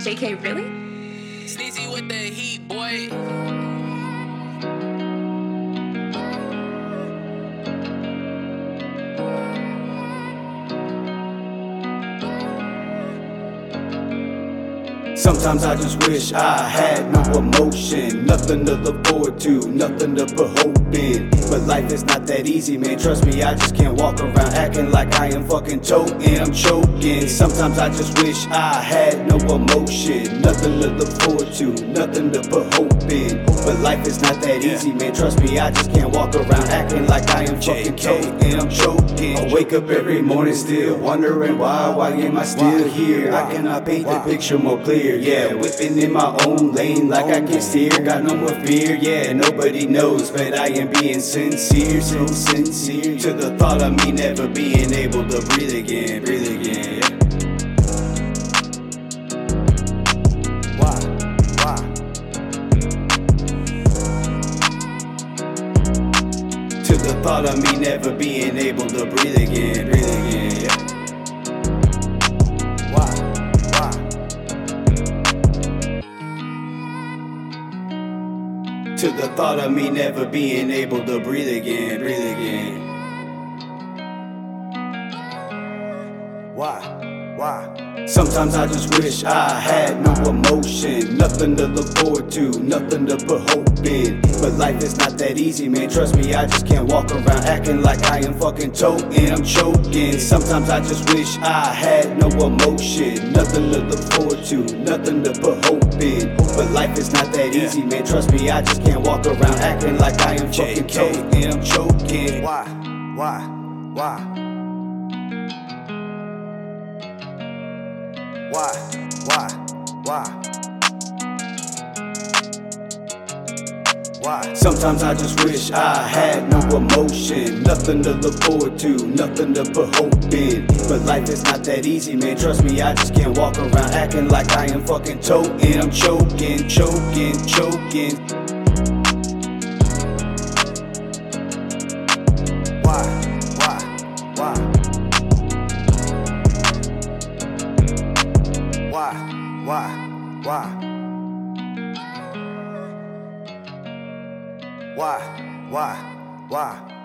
JK, really? Sneezii with the heat, boy. Sometimes I just wish I had no emotion, nothing to look forward to, nothing to put hope in. But life is not that easy, man. Trust me, I just can't walk around acting like I am fucking toting. I'm choking. Sometimes I just wish I had no emotion, nothing to look forward to, nothing to put hope in. But life is not that easy, man. Trust me, I just can't walk around acting like I am fucking toting. I'm choking. I wake up every morning still wondering why, why am I still here? I cannot paint the picture more clear. Yeah, whipping in my own lane like I can steer. Got no more fear. Yeah, nobody knows, but I am being sincere, so sincere to the thought of me never being able to breathe again, breathe again. Why? Why? To the thought of me never being able to breathe again, breathe again. Yeah. To the thought of me never being able to breathe again, breathe again. Why? Why? Sometimes I just wish I had no emotion, nothing to look forward to, nothing to put hope in. But life is not that easy, man. Trust me, I just can't walk around acting like I am fucking toting. I'm choking. Sometimes I just wish I had no emotion, nothing to look forward to, nothing to put hope in. But life is not that easy, man. Trust me, I just can't walk around acting like I am fucking toting. I'm choking. Why? Why? Why? Why? Why? Why? Why? Sometimes I just wish I had no emotion, nothing to look forward to, nothing to put hope in. But life is not that easy, man. Trust me, I just can't walk around acting like I am fucking toting. I'm choking, choking, choking. Why? Why? Why? Why?